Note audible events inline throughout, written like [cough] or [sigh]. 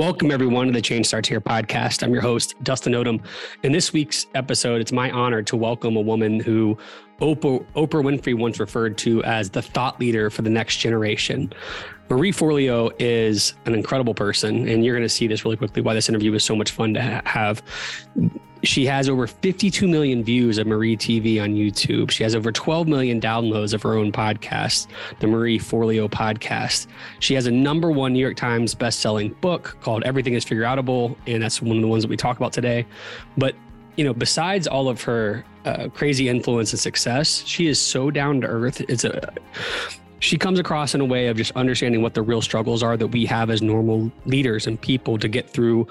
Welcome, everyone, to the Change Starts Here podcast. I'm your host, Dustin Odom. In this week's episode, it's my honor to welcome a woman who Oprah, Oprah Winfrey once referred to as the thought leader for the next generation. Marie Forleo is an incredible person, and you're going to see this really quickly why this interview is so much fun to ha- have. She has over 52 million views of Marie TV on YouTube. She has over 12 million downloads of her own podcast, the Marie Forleo podcast. She has a number one New York Times best-selling book called Everything is Figure Outable, and that's one of the ones that we talk about today. But you know, besides all of her uh, crazy influence and success, she is so down to earth. It's a she comes across in a way of just understanding what the real struggles are that we have as normal leaders and people to get through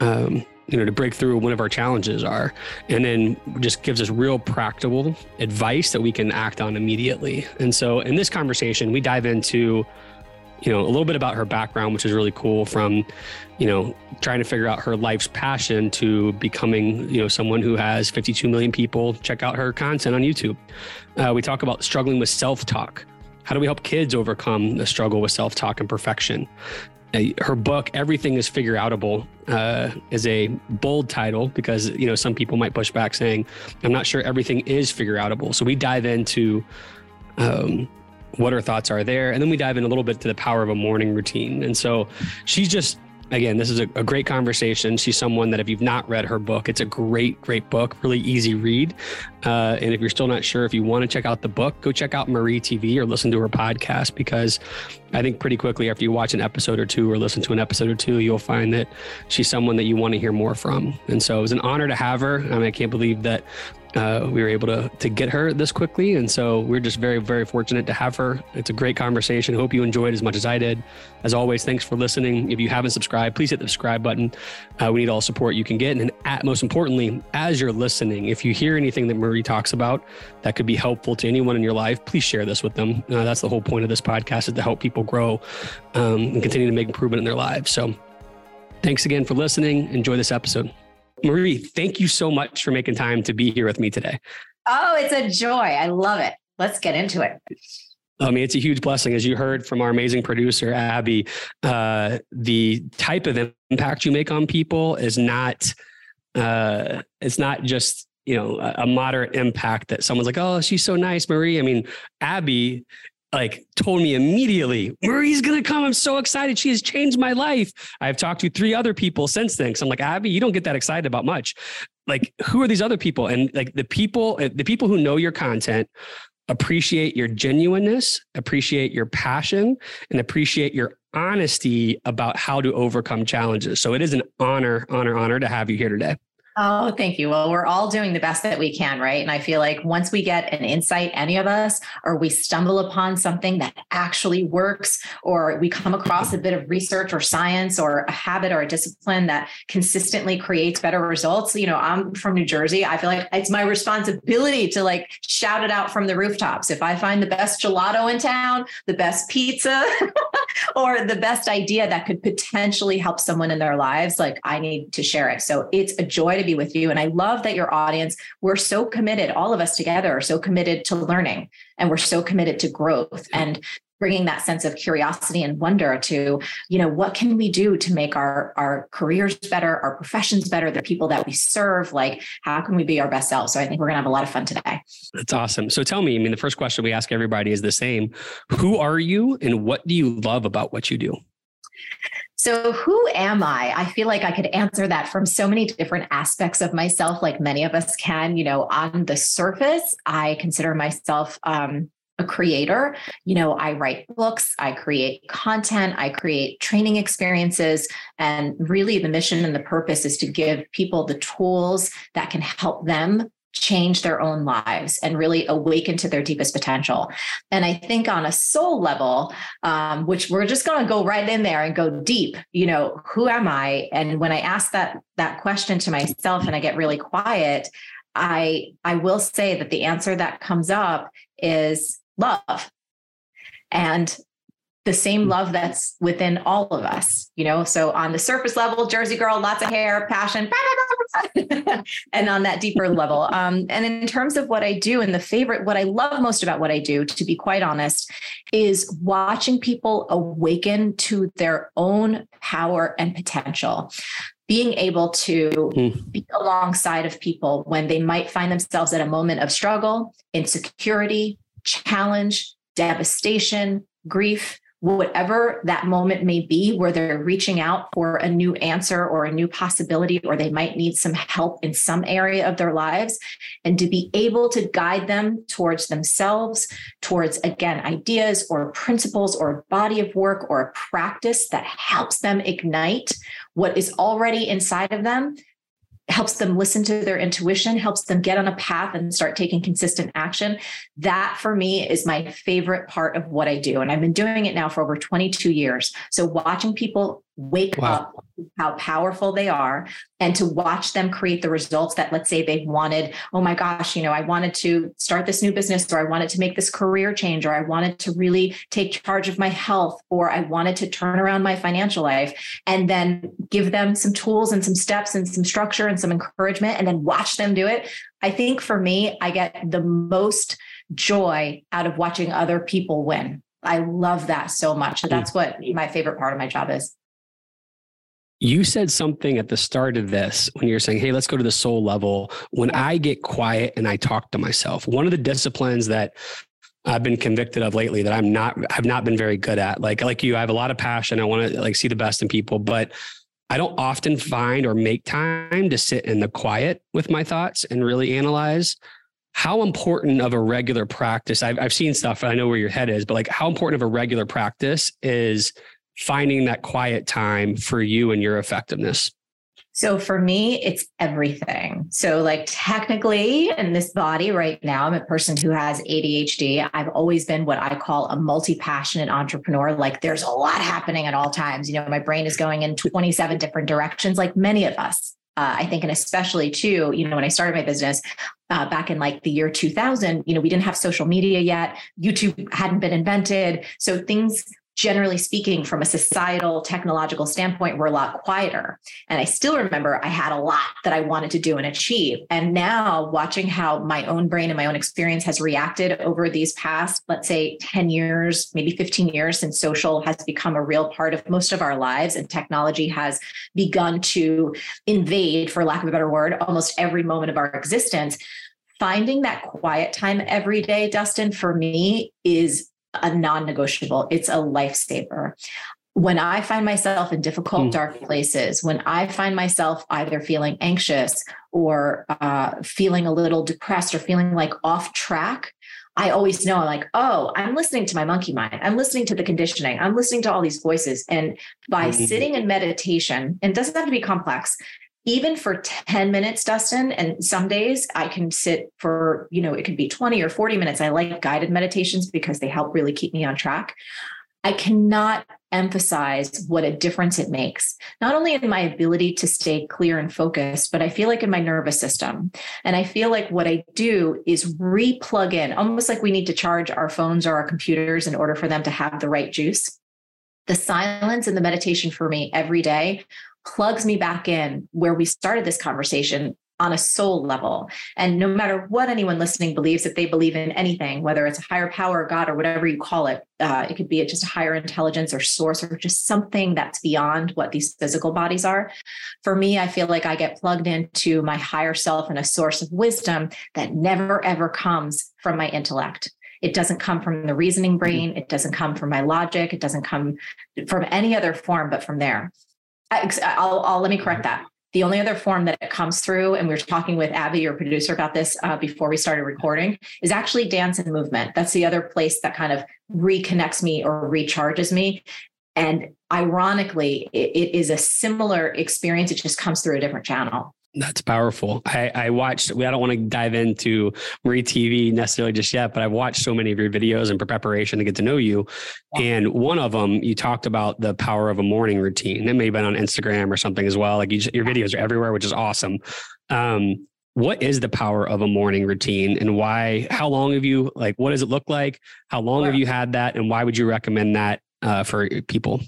um, you know to break through one of our challenges are. And then just gives us real practical advice that we can act on immediately. And so in this conversation we dive into you know a little bit about her background which is really cool from you know trying to figure out her life's passion to becoming you know someone who has 52 million people. Check out her content on youtube. Uh, we talk about struggling with self-talk how do we help kids overcome the struggle with self-talk and perfection? Her book everything is figure outable uh, is a bold title because you know some people might push back saying i'm not sure everything is figure outable so we dive into um, what her thoughts are there and then we dive in a little bit to the power of a morning routine. And so she's just again, this is a, a, great conversation. She's someone that if you've not read her book, it's a great, great book, really easy read. Uh, and if you're still not sure if you want to check out the book, go check out Marie TV or listen to her podcast because I think pretty quickly after you watch an episode or two or listen to an episode or two, you'll find that she's someone that you want to hear more from. And so it was an honor to have her. I mean, I can't believe that uh, we were able to to get her this quickly, and so we're just very very fortunate to have her. It's a great conversation. Hope you enjoyed as much as I did. As always, thanks for listening. If you haven't subscribed, please hit the subscribe button. Uh, we need all support you can get, and at, most importantly, as you're listening, if you hear anything that Marie talks about that could be helpful to anyone in your life, please share this with them. Uh, that's the whole point of this podcast is to help people grow um, and continue to make improvement in their lives. So, thanks again for listening. Enjoy this episode. Marie, thank you so much for making time to be here with me today. Oh, it's a joy. I love it. Let's get into it. I mean, it's a huge blessing. As you heard from our amazing producer, Abby, uh, the type of impact you make on people is not, uh, it's not just, you know, a, a moderate impact that someone's like, oh, she's so nice, Marie. I mean, Abby like told me immediately, Marie's gonna come. I'm so excited. She has changed my life. I've talked to three other people since then. So I'm like, Abby, you don't get that excited about much. Like, who are these other people? And like the people, uh, the people who know your content appreciate your genuineness, appreciate your passion, and appreciate your honesty about how to overcome challenges. So it is an honor, honor, honor to have you here today. Oh, thank you. Well, we're all doing the best that we can, right? And I feel like once we get an insight, any of us, or we stumble upon something that actually works, or we come across a bit of research or science or a habit or a discipline that consistently creates better results. You know, I'm from New Jersey. I feel like it's my responsibility to like shout it out from the rooftops. If I find the best gelato in town, the best pizza, [laughs] or the best idea that could potentially help someone in their lives, like I need to share it. So it's a joy to be with you. And I love that your audience, we're so committed, all of us together are so committed to learning and we're so committed to growth and bringing that sense of curiosity and wonder to you know what can we do to make our our careers better our professions better the people that we serve like how can we be our best selves? So i think we're going to have a lot of fun today. That's awesome. So tell me i mean the first question we ask everybody is the same. Who are you and what do you love about what you do so, who am I? I feel like I could answer that from so many different aspects of myself, like many of us can. You know, on the surface, I consider myself um, a creator. You know, I write books, I create content, I create training experiences. And really, the mission and the purpose is to give people the tools that can help them change their own lives and really awaken to their deepest potential. And I think on a soul level, um, which we're just going to go right in there and go deep, you know, who am I? And when I ask that that question to myself and I get really quiet, I I will say that the answer that comes up is love. And the same love that's within all of us, you know. So on the surface level, Jersey girl, lots of hair, passion, [laughs] and on that deeper level. Um, and in terms of what I do, and the favorite, what I love most about what I do, to be quite honest, is watching people awaken to their own power and potential being able to mm. be alongside of people when they might find themselves at a moment of struggle, insecurity, challenge, devastation, grief, whatever that moment may be, where they're reaching out for a new answer or a new possibility, or they might need some help in some area of their lives, and to be able to guide them towards themselves, towards, again, ideas or principles or a body of work or a practice that helps them ignite what is already inside of them helps them listen to their intuition, helps them get on a path and start taking consistent action. That for me is my favorite part of what I do. And I've been doing it now for over 22 years. So watching people wake wow. up how powerful they are and to watch them create the results that let's say they wanted oh my gosh you know i wanted to start this new business or i wanted to make this career change or i wanted to really take charge of my health or i wanted to turn around my financial life and then give them some tools and some steps and some structure and some encouragement and then watch them do it i think for me i get the most joy out of watching other people win I love that so much. So hmm. that's what my favorite part of my job is. You said something at the start of this when you're saying, Hey, let's go to the soul level. When I get quiet and I talk to myself, one of the disciplines that I've been convicted of lately that I'm not, I've not been very good at. Like, like you, I have a lot of passion. I want to like see the best in people, but I don't often find or make time to sit in the quiet with my thoughts and really analyze how important of a regular practice I've, I've seen stuff i know where your head is but like how important of a regular practice is finding that quiet time for you and your effectiveness? So for me, it's everything. So, like, technically, in this body right now, I'm a person who has ADHD. I've always been what I call a multi passionate entrepreneur. Like, there's a lot happening at all times. You know, my brain is going in 27 different directions, like many of us. Uh, I think, and especially too, you know, when I started my business uh, back in like the year 2000, you know, we didn't have social media yet. YouTube hadn't been invented. So things generally speaking, from a societal technological standpoint, we're a lot quieter. And I still remember I had a lot that I wanted to do and achieve. And now watching how my own brain and my own experience has reacted over these past, let's say 10 years, maybe 15 years since social has become a real part of most of our lives and technology has begun to invade, for lack of a better word, almost every moment of our existence. Finding that quiet time every day, Dustin, for me is a non negotiable, it's a lifesaver. When I find myself in difficult, mm. dark places, when I find myself either feeling anxious or uh, feeling a little depressed or feeling like off track, I always know I'm like, oh, I'm listening to my monkey mind. I'm listening to the conditioning. I'm listening to all these voices. And by mm-hmm. sitting in meditation, and it doesn't have to be complex, even for 10 minutes, Dustin, and some days I can sit for, you know, it could be 20 or 40 minutes. I like guided meditations because they help really keep me on track. I cannot emphasize what a difference it makes, not only in my ability to stay clear and focused, but I feel like in my nervous system. And I feel like what I do is re plug in, almost like we need to charge our phones or our computers in order for them to have the right juice. The silence and the meditation for me every day plugs me back in where we started this conversation on a soul level. And no matter what anyone listening believes, if they believe in anything, whether it's a higher power, God, or whatever you call it, uh, it could be just a higher intelligence or source or just something that's beyond what these physical bodies are. For me, I feel like I get plugged into my higher self and a source of wisdom that never ever comes from my intellect. It doesn't come from the reasoning brain. It doesn't come from my logic. It doesn't come from any other form but from there. I'll, I'll let me correct that. The only other form that it comes through, and we were talking with Abby, your producer, about this uh, before we started recording, is actually dance and movement. That's the other place that kind of reconnects me or recharges me. And ironically, it, it is a similar experience. It just comes through a different channel. That's powerful. I, I watched, I don't want to dive into Marie TV necessarily just yet, but I've watched so many of your videos in preparation to get to know you. And one of them, you talked about the power of a morning routine. It may have been on Instagram or something as well. Like you, your videos are everywhere, which is awesome. Um, what is the power of a morning routine and why, how long have you, like, what does it look like? How long have you had that? And why would you recommend that uh, for people?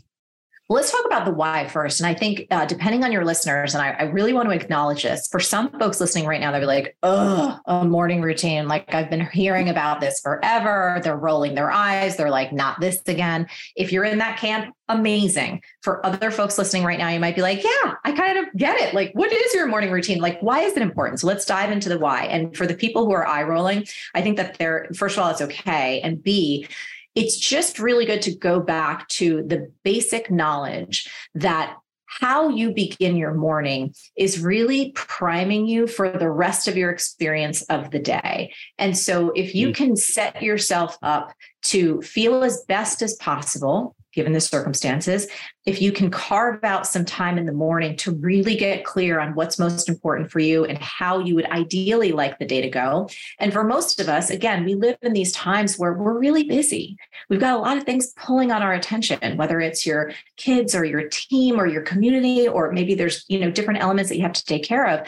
Well, let's talk about the why first. And I think, uh, depending on your listeners, and I, I, really want to acknowledge this for some folks listening right now, they're like, oh, a morning routine. Like I've been hearing about this forever. They're rolling their eyes. They're like, not this again. If you're in that camp, amazing. For other folks listening right now, you might be like, yeah, I kind of get it. Like, what is your morning routine? Like, why is it important? So let's dive into the why. And for the people who are eye rolling, I think that they're, first of all, it's okay. And B, it's just really good to go back to the basic knowledge that how you begin your morning is really priming you for the rest of your experience of the day. And so, if you mm. can set yourself up to feel as best as possible, given the circumstances, if you can carve out some time in the morning to really get clear on what's most important for you and how you would ideally like the day to go. And for most of us, again, we live in these times where we're really busy. We've got a lot of things pulling on our attention, whether it's your kids or your team or your community, or maybe there's, you know, different elements that you have to take care of.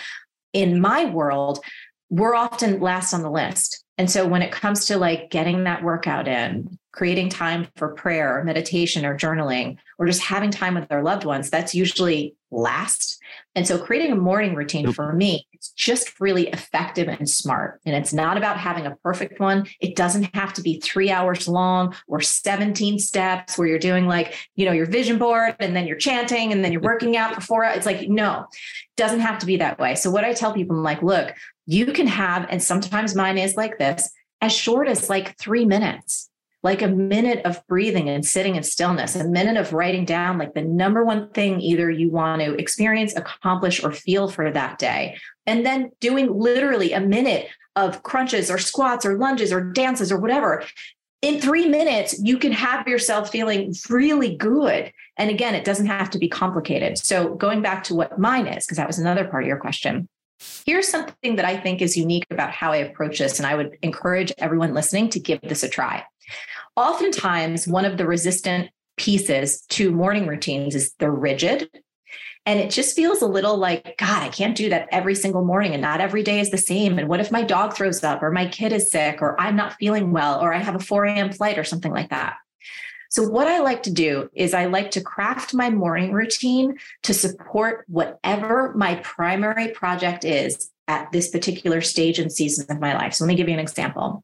In my world, we're often last on the list. And so when it comes to like getting that workout in, creating time for prayer or meditation or journaling or just having time with our loved ones that's usually last. And so creating a morning routine for me it's just really effective and smart. And it's not about having a perfect one. It doesn't have to be 3 hours long or 17 steps where you're doing like you know your vision board and then you're chanting and then you're working out before it's like no it doesn't have to be that way. So what i tell people i'm like look you can have and sometimes mine is like this as short as like 3 minutes like a minute of breathing and sitting in stillness, a minute of writing down like the number one thing either you want to experience, accomplish, or feel for that day. And then doing literally a minute of crunches or squats or lunges or dances or whatever. In three minutes, you can have yourself feeling really good. And again, it doesn't have to be complicated. So, going back to what mine is, because that was another part of your question. Here's something that I think is unique about how I approach this, and I would encourage everyone listening to give this a try. Oftentimes, one of the resistant pieces to morning routines is they're rigid. And it just feels a little like, God, I can't do that every single morning and not every day is the same. And what if my dog throws up or my kid is sick or I'm not feeling well or I have a 4 a.m. flight or something like that? So, what I like to do is I like to craft my morning routine to support whatever my primary project is at this particular stage and season of my life. So, let me give you an example.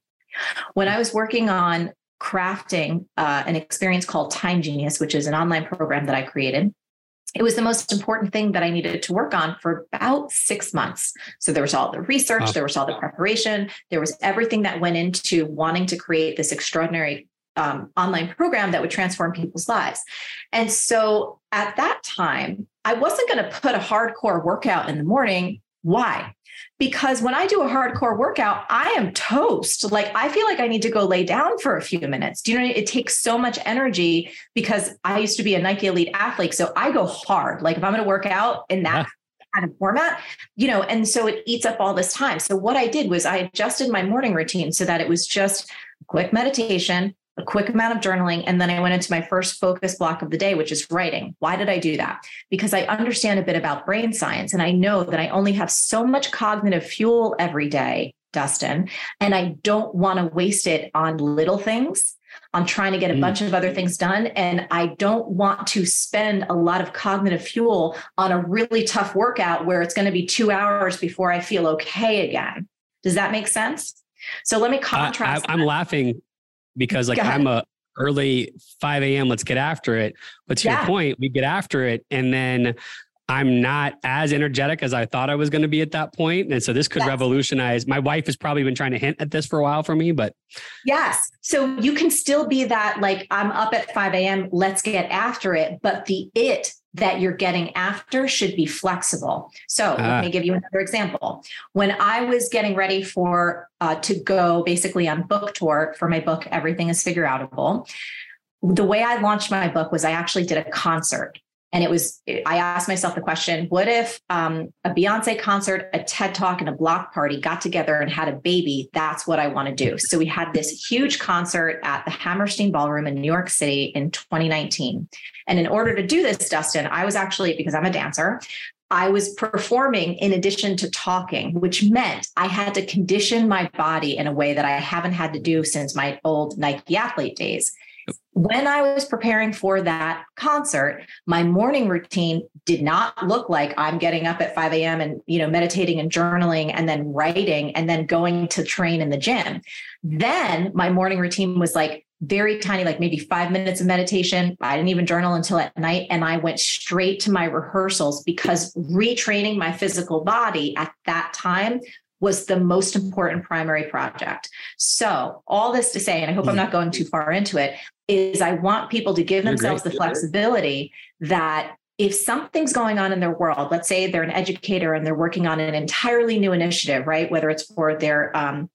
When I was working on crafting uh, an experience called Time Genius, which is an online program that I created. It was the most important thing that I needed to work on for about six months. So there was all the research, wow. there was all the preparation, there was everything that went into wanting to create this extraordinary um, online program that would transform people's lives. And so at that time, I wasn't going to put a hardcore workout in the morning. Why? Because when I do a hardcore workout, I am toast. Like I feel like I need to go lay down for a few minutes. Do you know it takes so much energy because I used to be a Nike elite athlete. So I go hard. Like if I'm going to work out in that yeah. kind of format, you know, and so it eats up all this time. So what I did was I adjusted my morning routine so that it was just quick meditation, a quick amount of journaling, and then I went into my first focus block of the day, which is writing. Why did I do that? Because I understand a bit about brain science and I know that I only have so much cognitive fuel every day, Dustin, and I don't want to waste it on little things. On trying to get a mm. bunch of other things done. And I don't want to spend a lot of cognitive fuel on a really tough workout where it's going to be two hours before I feel okay again. Does that make sense? So let me contrast. I, am laughing because like I'm a early 5 a.m. Let's get after it. But to yeah. your point, we get after it and then I'm not as energetic as I thought I was going to be at that point. And so this could yes. revolutionize. My wife has probably been trying to hint at this for a while for me, but. Yes. So you can still be that, like, I'm up at 5 a.m., let's get after it. But the it that you're getting after should be flexible. So let me ah. give you another example. When I was getting ready for uh, to go basically on book tour for my book, Everything is Figure Outable, the way I launched my book was I actually did a concert. And it was, I asked myself the question what if um, a Beyonce concert, a TED talk, and a block party got together and had a baby? That's what I want to do. So we had this huge concert at the Hammerstein Ballroom in New York City in 2019. And in order to do this, Dustin, I was actually, because I'm a dancer, I was performing in addition to talking, which meant I had to condition my body in a way that I haven't had to do since my old Nike athlete days. When I was preparing for that concert, my morning routine did not look like I'm getting up at 5 a.m. and you know meditating and journaling and then writing and then going to train in the gym. Then my morning routine was like very tiny, like maybe five minutes of meditation. I didn't even journal until at night. And I went straight to my rehearsals because retraining my physical body at that time was the most important primary project. So, all this to say, and I hope I'm mm-hmm. not going too far into it, is I want people to give themselves the flexibility that if something's going on in their world, let's say they're an educator and they're working on an entirely new initiative, right? Whether it's for their um,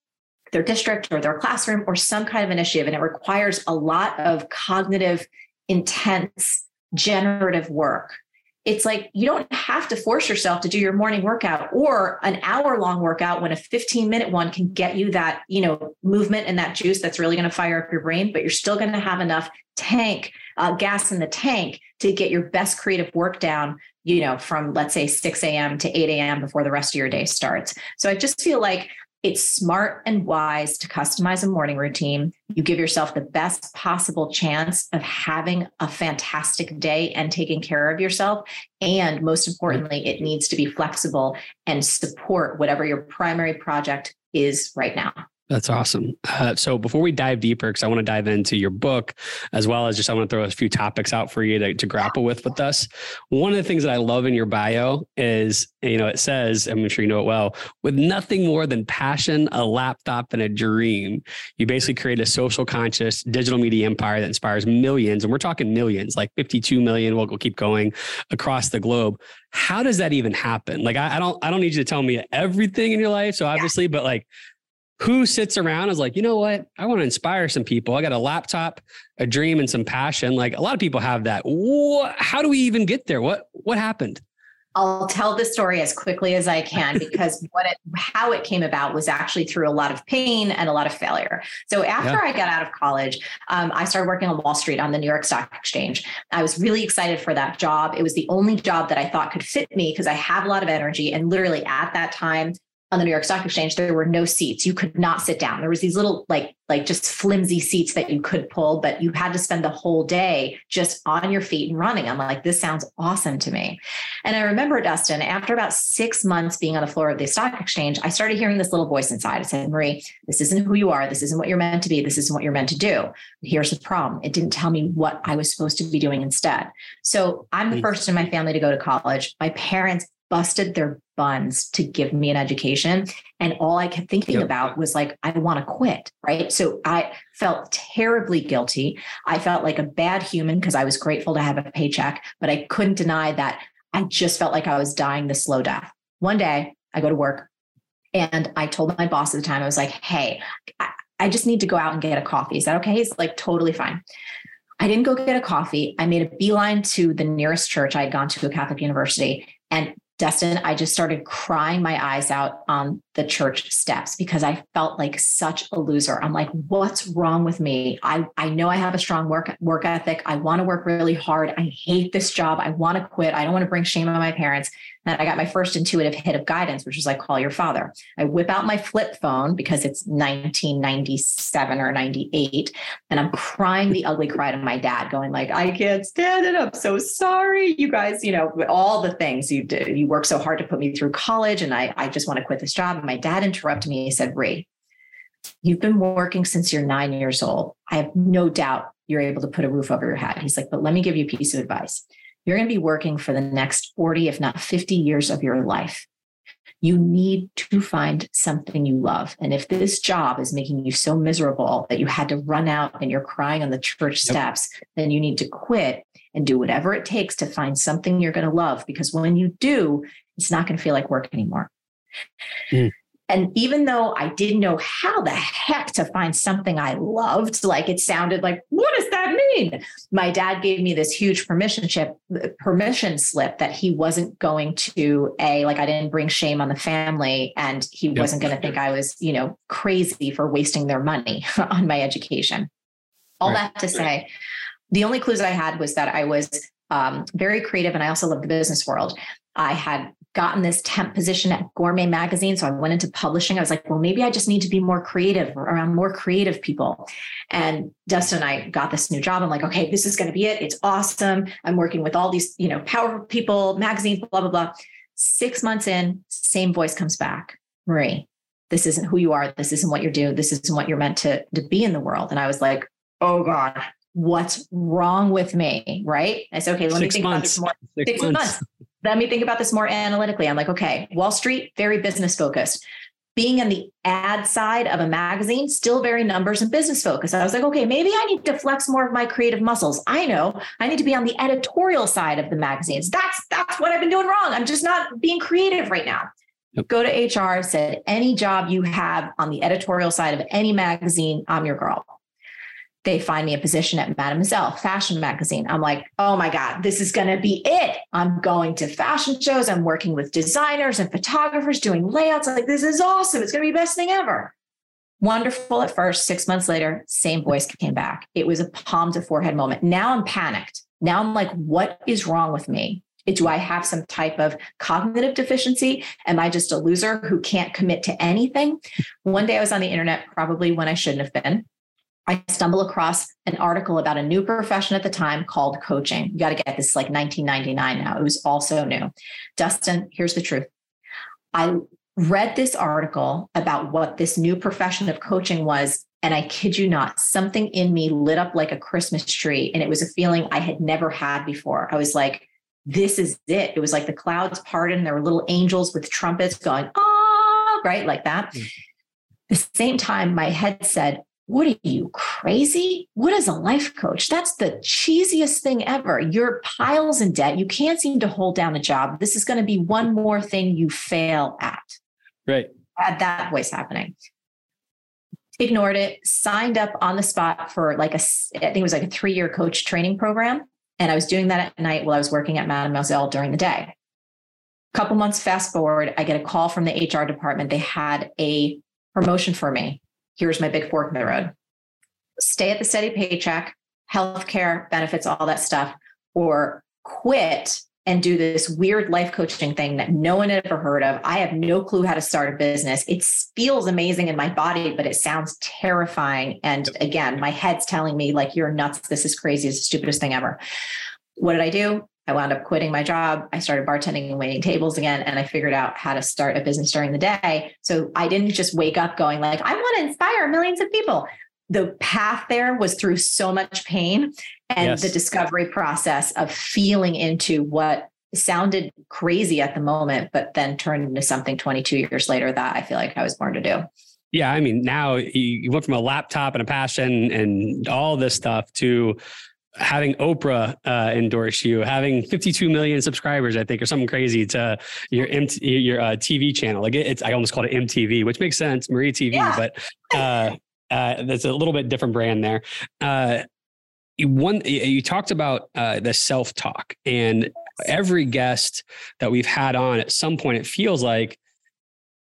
their district or their classroom or some kind of initiative, and it requires a lot of cognitive, intense, generative work it's like you don't have to force yourself to do your morning workout or an hour long workout when a 15 minute one can get you that you know movement and that juice that's really going to fire up your brain but you're still going to have enough tank uh, gas in the tank to get your best creative work down you know from let's say 6 a.m to 8 a.m before the rest of your day starts. So i just feel like it's smart and wise to customize a morning routine. You give yourself the best possible chance of having a fantastic day and taking care of yourself. And most importantly, it needs to be flexible and support whatever your primary project is right now. That's awesome. Uh, so before we dive deeper, because I want to dive into your book as well as just I want to throw a few topics out for you to, to grapple with with us. One of the things that I love in your bio is, you know, it says, I'm sure you know it well, with nothing more than passion, a laptop, and a dream, you basically create a social conscious digital media empire that inspires millions. And we're talking millions, like 52 million. We'll, we'll keep going across the globe. How does that even happen? Like, I, I don't, I don't need you to tell me everything in your life. So obviously, yeah. but like, who sits around is like, you know what? I want to inspire some people. I got a laptop, a dream, and some passion. Like a lot of people have that. What, how do we even get there? What what happened? I'll tell the story as quickly as I can [laughs] because what it, how it came about was actually through a lot of pain and a lot of failure. So after yeah. I got out of college, um, I started working on Wall Street on the New York Stock Exchange. I was really excited for that job. It was the only job that I thought could fit me because I have a lot of energy. And literally at that time, on the New York Stock Exchange, there were no seats. You could not sit down. There was these little like like just flimsy seats that you could pull, but you had to spend the whole day just on your feet and running. I'm like, this sounds awesome to me. And I remember, Dustin, after about six months being on the floor of the stock exchange, I started hearing this little voice inside. It said, Marie, this isn't who you are. This isn't what you're meant to be. This isn't what you're meant to do. Here's the problem. It didn't tell me what I was supposed to be doing instead. So I'm the hmm. first in my family to go to college. My parents busted their buns to give me an education. And all I kept thinking yep. about was like, I want to quit. Right. So I felt terribly guilty. I felt like a bad human because I was grateful to have a paycheck, but I couldn't deny that I just felt like I was dying the slow death. One day I go to work and I told my boss at the time, I was like, hey, I, just need to go out and get a coffee. Is that okay? He's like, totally fine. I didn't go get a coffee. I made a beeline to the nearest church. I had gone to a Catholic university and Dustin, I just started crying my eyes out on the church steps because I felt like such a loser. I'm like, what's wrong with me? I, I know I have a strong work work ethic. I want to work really hard. I hate this job. I want to quit. I don't want to bring shame on my parents. And I got my first intuitive hit of guidance, which is like, call your father. I whip out my flip phone because it's 1997 or 98. And I'm crying the ugly cry to my dad, going like, I can't stand it. I'm so sorry. You guys, you know, all the things you did. You worked so hard to put me through college and I, I just want to quit this job. My dad interrupted me. He said, Ray, you've been working since you're nine years old. I have no doubt you're able to put a roof over your head. He's like, but let me give you a piece of advice you're going to be working for the next 40, if not 50 years of your life. You need to find something you love. And if this job is making you so miserable that you had to run out and you're crying on the church steps, yep. then you need to quit and do whatever it takes to find something you're going to love. Because when you do, it's not going to feel like work anymore. Mm. And even though I didn't know how the heck to find something I loved, like it sounded like, what does that mean? My dad gave me this huge permission slip, permission slip that he wasn't going to a like I didn't bring shame on the family, and he yep. wasn't going to think I was, you know, crazy for wasting their money [laughs] on my education. All right. that to say, the only clues I had was that I was um, very creative, and I also love the business world. I had gotten this temp position at Gourmet Magazine. So I went into publishing. I was like, well, maybe I just need to be more creative around more creative people. And Dustin and I got this new job. I'm like, okay, this is going to be it. It's awesome. I'm working with all these, you know, powerful people, magazines, blah, blah, blah. Six months in, same voice comes back. Marie, this isn't who you are. This isn't what you're doing. This isn't what you're meant to, to be in the world. And I was like, oh God, what's wrong with me? Right. I said, okay, let six me think months. about this more. Six, Six months. months. Let me think about this more analytically. I'm like, okay, Wall Street, very business focused. Being in the ad side of a magazine, still very numbers and business focused. I was like, okay, maybe I need to flex more of my creative muscles. I know I need to be on the editorial side of the magazines. That's that's what I've been doing wrong. I'm just not being creative right now. Yep. Go to HR, said any job you have on the editorial side of any magazine, I'm your girl they find me a position at Mademoiselle fashion magazine. I'm like, oh my God, this is going to be it. I'm going to fashion shows. I'm working with designers and photographers doing layouts. I'm like, this is awesome. It's going to be the best thing ever. Wonderful at first. Six months later, same voice came back. It was a palm to forehead moment. Now I'm panicked. Now I'm like, what is wrong with me? Do I have some type of cognitive deficiency? Am I just a loser who can't commit to anything? One day I was on the internet, probably when I shouldn't have been. I stumble across an article about a new profession at the time called coaching. You got to get this like 1999 now. It was also new. Dustin, here's the truth. I read this article about what this new profession of coaching was. And I kid you not, something in me lit up like a Christmas tree. And it was a feeling I had never had before. I was like, this is it. It was like the clouds parted and there were little angels with trumpets going, ah, right? Like that. Mm. The same time, my head said, what are you crazy? What is a life coach? That's the cheesiest thing ever. You're piles in debt. You can't seem to hold down a job. This is going to be one more thing you fail at. Right. Had that voice happening. Ignored it, signed up on the spot for like a, I think it was like a three year coach training program. And I was doing that at night while I was working at Mademoiselle during the day. A couple months fast forward, I get a call from the HR department. They had a promotion for me here's my big fork in the road. Stay at the steady paycheck, healthcare, benefits, all that stuff, or quit and do this weird life coaching thing that no one had ever heard of. I have no clue how to start a business. It feels amazing in my body, but it sounds terrifying. And again, my head's telling me, like, you're nuts. This is crazy. It's the stupidest thing ever. What did I do? I wound up quitting my job. I started bartending and waiting tables again, and I figured out how to start a business during the day. So I didn't just wake up going like, I want to inspire millions of people. The path there was through so much pain and yes. the discovery process of feeling into what sounded crazy at the moment, but then turned into something 22 years later that I feel like I was born to do. Yeah, I mean, now you went from a laptop and a passion and all this stuff to having Oprah uh, endorse you, having 52 million subscribers, I think, or something crazy to your MT, your uh, TV channel. Like it's, I almost called it MTV, which makes sense, Marie TV, yeah. but uh, uh, a little bit different brand there. Uh, one, you talked about uh, the self talk, and every guest that we've had on at some point, it feels like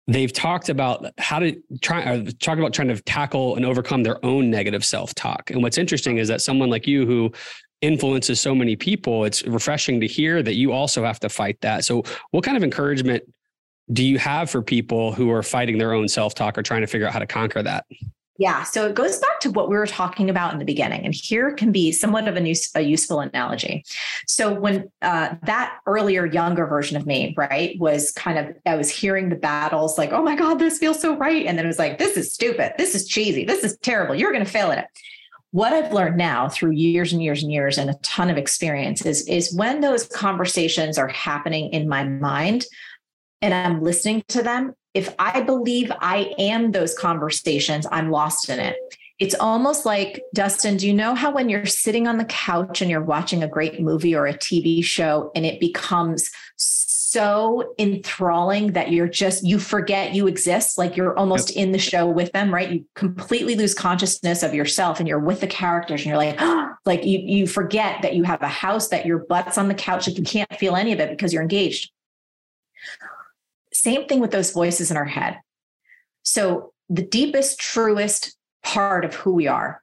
they've talked about how to try or talk about trying to tackle and overcome their own negative self-talk. And what's interesting is that someone like you who influences so many people, it's refreshing to hear that you also have to fight that. So what kind of encouragement do you have for people who are fighting their own self-talk or trying to figure out how to conquer that? Yeah. So it goes back to what we were talking about in the beginning. And here can be somewhat of a, new, a useful analogy. So when uh, that earlier, younger version of me, right, was kind of, I was hearing the battles like, oh my God, this feels so right. And then it was like, this is stupid. This is cheesy. This is terrible. You're going to fail at it. What I've learned now through years and years and years and a ton of experience is, is when those conversations are happening in my mind, and I'm listening to them, if I believe I am those conversations, I'm lost in it. It's almost like, Dustin, do you know how when you're sitting on the couch and you're watching a great movie or a TV show and it becomes so enthralling that you're just, you forget you exist, like you're almost yep. in the show with them, right? You completely lose consciousness of yourself and you're with the characters and you're like, oh, [gasps] like you, you forget that you have a house, that your butt's on the couch, like you can't feel any of it because you're engaged same thing with those voices in our head. So, the deepest, truest part of who we are,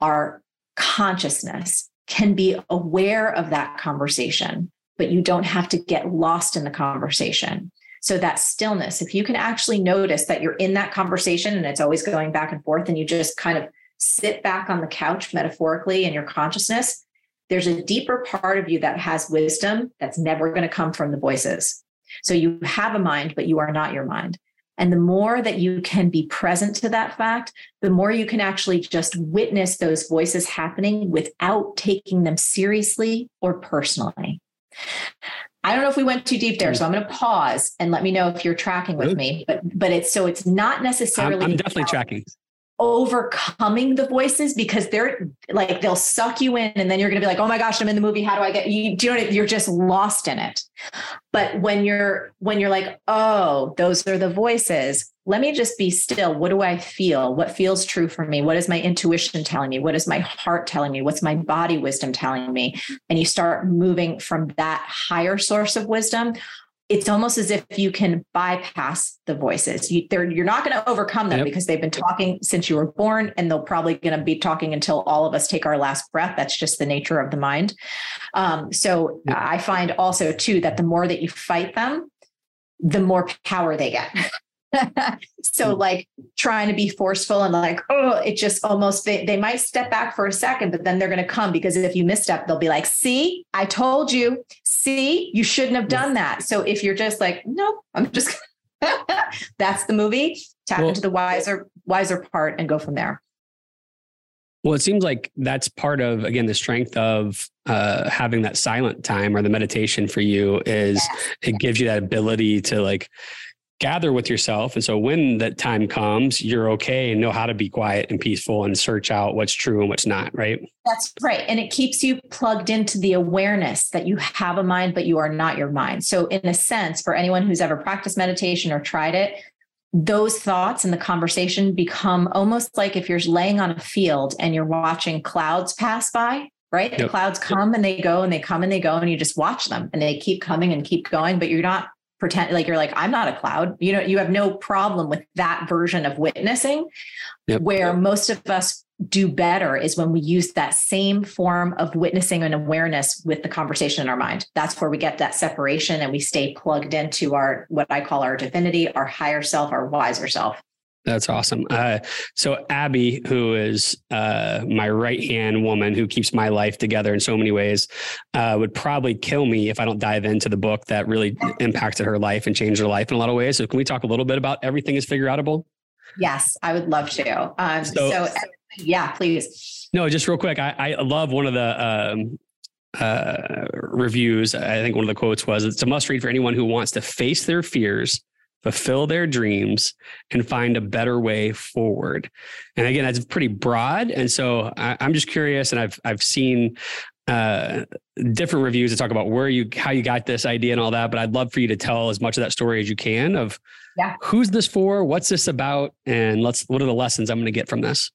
our consciousness, can be aware of that conversation. but you don't have to get lost in the conversation. So that stillness, if you can actually notice that you're in that conversation and it's always going back and forth, and you just kind of sit back on the couch metaphorically in your consciousness, there's a deeper part of you that has wisdom that's never going to come from the voices. So you have a mind, but you are not your mind. And the more that you can be present to that fact, the more you can actually just witness those voices happening without taking them seriously or personally. I don't know if we went too deep there, so I'm going to pause and let me know if you're tracking with me. But but it's so it's not necessarily. I'm, I'm definitely tracking overcoming the voices because they're like they'll suck you in and then you're going to be like oh my gosh i'm in the movie. How do i get you do you know you're just lost in it. But when you're when you're like oh those are the voices. Let me just be still. What do i feel? What feels true for me? What is my intuition telling me? What is my heart telling me? What's my body wisdom telling me? And you start moving from that higher source of wisdom it's almost as if you can bypass the voices. You, you're not going to overcome them yep. because they've been talking since you were born, and they're probably going to be talking until all of us take our last breath. That's just the nature of the mind. Um, so yep. I find also too that the more that you fight them, the more power they get. [laughs] so hmm. like trying to be forceful and like oh it just almost they, they might step back for a second but then they're going to come because if you misstep they'll be like see i told you see you shouldn't have done that. So if you're just like nope i'm just [laughs] that's the movie. Tap well, into the wiser wiser part and go from there. Well, it seems like that's part of again the strength of uh, having that silent time or the meditation for you is yes. it gives you that ability to like gather with yourself. And so when that time comes, you're okay and know how to be quiet and peaceful and search out what's true and what's not, right? That's right. And it keeps you plugged into the awareness that you have a mind, but you are not your mind. So, in a sense, for anyone who's ever practiced meditation or tried it, those thoughts and the conversation become almost like if you're laying on a field and you're watching clouds pass by, right? Yep. The clouds come and they go and they come and they go, and you just watch them and they keep coming and keep going, but you're not pretend like you're like i'm not a cloud. You know you have no problem with that version of witnessing. Yep. where most of us do better is when we use that same form of witnessing and awareness with the conversation in our mind. That's where we get that separation and we stay plugged into our what i call our divinity our higher self our wiser self that's awesome. Uh, so Abby, who is uh, my right hand woman who keeps my life together in so many ways, uh, would probably kill me if I don't dive into the book that really impacted her life and changed her life in a lot of ways. So can we talk a little bit about everything is figure outable? Yes, I would love to. Um, so, so, yeah, please. No, just real quick. I, I love one of the um, uh, reviews. I think one of the quotes was, "It's a must read for anyone who wants to face their fears." Fulfill their dreams and find a better way forward. And again, that's pretty broad. And so I, am just curious, and I've I've seen uh, different reviews to talk about where you how you got this idea and all that. But I'd love for you to tell as much of that story as you can of yeah. who's this for, what's this about, and let's what are the lessons I'm going to get from this.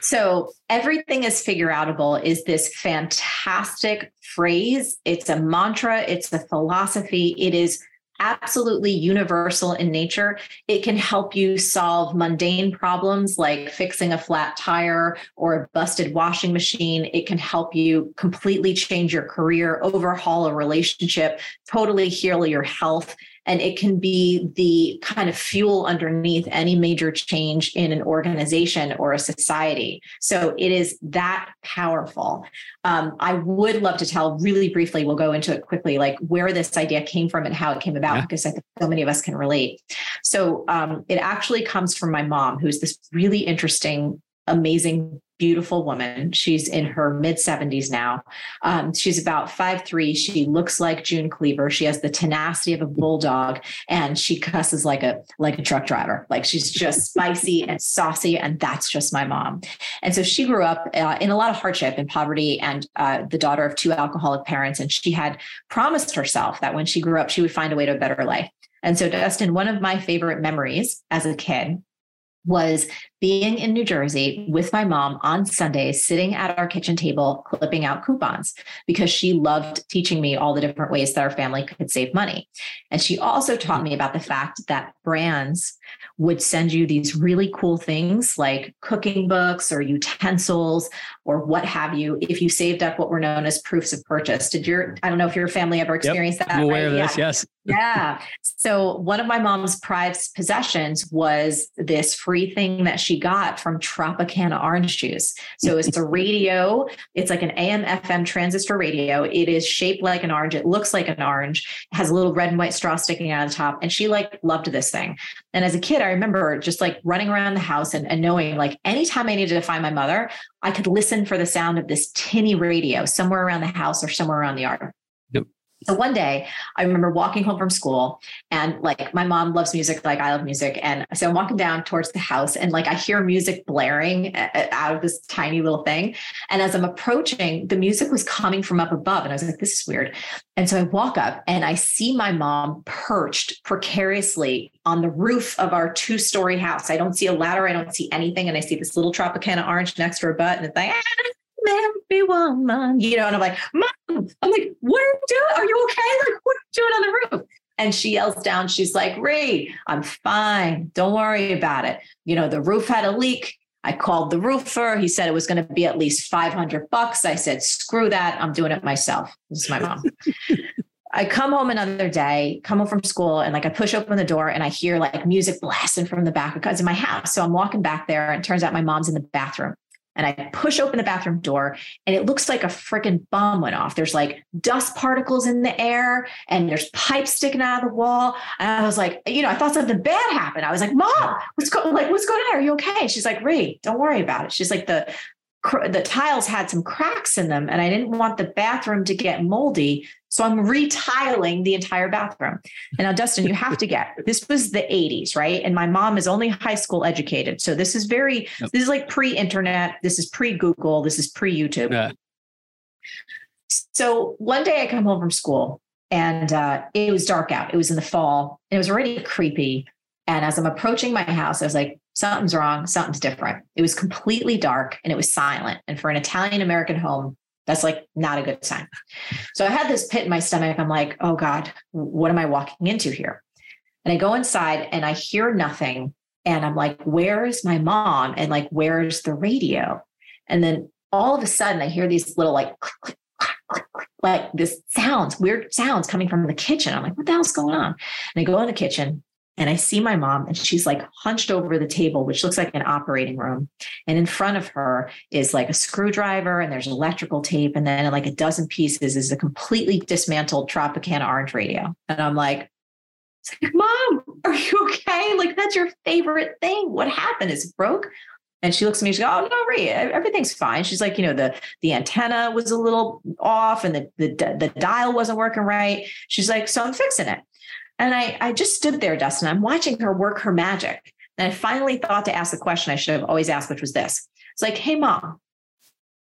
So, everything is figure outable is this fantastic phrase. It's a mantra, it's a philosophy. It is absolutely universal in nature. It can help you solve mundane problems like fixing a flat tire or a busted washing machine. It can help you completely change your career, overhaul a relationship, totally heal your health and it can be the kind of fuel underneath any major change in an organization or a society. So it is that powerful. Um, I would love to tell really briefly, we'll go into it quickly, like where this idea came from and how it came about, yeah. because I think so many of us can relate. So um, it actually comes from my mom, who's this really interesting amazing beautiful woman. She's in her mid 70s now. Um, she's about five three. She looks like June Cleaver. She has the tenacity of a bulldog, and she cusses like a like a truck driver. Like she's just spicy and saucy, and that's just my mom. And so she grew up uh, in a lot of hardship and poverty, and uh, the daughter of two alcoholic parents. And she had promised herself that when she grew up, she would find a way to a better life. And so, Dustin, one of my favorite memories as a kid was being in New Jersey with my mom on Sundays, sitting at our kitchen table, clipping out coupons because she loved teaching me all the different ways that our family could save money. And she also taught me about the fact that brands would send you these really cool things like cooking books or utensils or what have you if you saved up what were known as proofs of purchase. Did your, I don't know if your family ever experienced yep, that. I'm aware right? of this, yeah. yes. [laughs] yeah. So one of my mom's prized possessions was this free thing that she got from Tropicana orange juice. So it's a [laughs] radio. It's like an AM FM transistor radio. It is shaped like an orange. It looks like an orange. It has a little red and white straw sticking out of the top. And she like loved this thing. And as a kid, I remember just like running around the house and, and knowing like anytime I needed to find my mother, I could listen for the sound of this tinny radio somewhere around the house or somewhere around the yard. So one day I remember walking home from school and like my mom loves music, like I love music. And so I'm walking down towards the house and like I hear music blaring out of this tiny little thing. And as I'm approaching, the music was coming from up above. And I was like, this is weird. And so I walk up and I see my mom perched precariously on the roof of our two story house. I don't see a ladder. I don't see anything. And I see this little Tropicana orange next to her butt. And it's like, ah, woman, you know, and I'm like, Mom, I'm like, what are you doing? Are you okay? Like, what are you doing on the roof? And she yells down, she's like, Ree, I'm fine. Don't worry about it. You know, the roof had a leak. I called the roofer. He said it was going to be at least 500 bucks. I said, screw that. I'm doing it myself. This is my mom. [laughs] I come home another day, come home from school, and like I push open the door and I hear like music blasting from the back because of my house. So I'm walking back there, and turns out my mom's in the bathroom and I push open the bathroom door and it looks like a freaking bomb went off. There's like dust particles in the air and there's pipes sticking out of the wall. And I was like, you know, I thought something bad happened. I was like, Mom, what's going like what's going on? Are you okay? She's like, Ray, don't worry about it. She's like the the tiles had some cracks in them and I didn't want the bathroom to get moldy. So I'm retiling the entire bathroom. And now, Dustin, you have to get [laughs] this was the 80s, right? And my mom is only high school educated. So this is very, yep. this is like pre internet. This is pre Google. This is pre YouTube. Yeah. So one day I come home from school and uh, it was dark out. It was in the fall. And it was already creepy. And as I'm approaching my house, I was like, something's wrong, something's different. It was completely dark and it was silent. And for an Italian American home, that's like not a good sign. So I had this pit in my stomach. I'm like, oh God, what am I walking into here? And I go inside and I hear nothing. And I'm like, where's my mom? And like, where's the radio? And then all of a sudden I hear these little like click, click, click, like this sounds, weird sounds coming from the kitchen. I'm like, what the hell's going on? And I go in the kitchen and I see my mom, and she's like hunched over the table, which looks like an operating room. And in front of her is like a screwdriver, and there's electrical tape. And then, like a dozen pieces, is a completely dismantled Tropicana orange radio. And I'm like, Mom, are you okay? Like, that's your favorite thing. What happened? Is it broke? And she looks at me, she goes, Oh, no, Ree, everything's fine. She's like, you know, the the antenna was a little off and the, the the dial wasn't working right. She's like, so I'm fixing it. And I, I just stood there, Dustin. I'm watching her work her magic. And I finally thought to ask the question I should have always asked, which was this. It's like, hey, mom,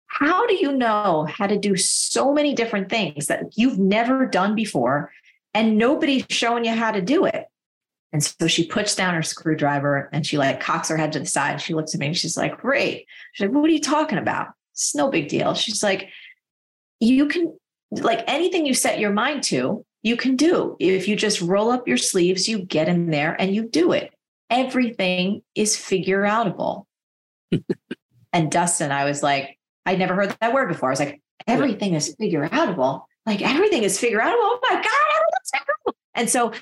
how do you know how to do so many different things that you've never done before and nobody's showing you how to do it? And so she puts down her screwdriver and she like cocks her head to the side. She looks at me and she's like, great. She's like, what are you talking about? It's no big deal. She's like, you can, like anything you set your mind to, you can do. If you just roll up your sleeves, you get in there and you do it. Everything is figure outable. [laughs] and Dustin, I was like, I'd never heard that word before. I was like, everything is figure outable. Like everything is figure outable. Oh my God, everything's figure outable. And so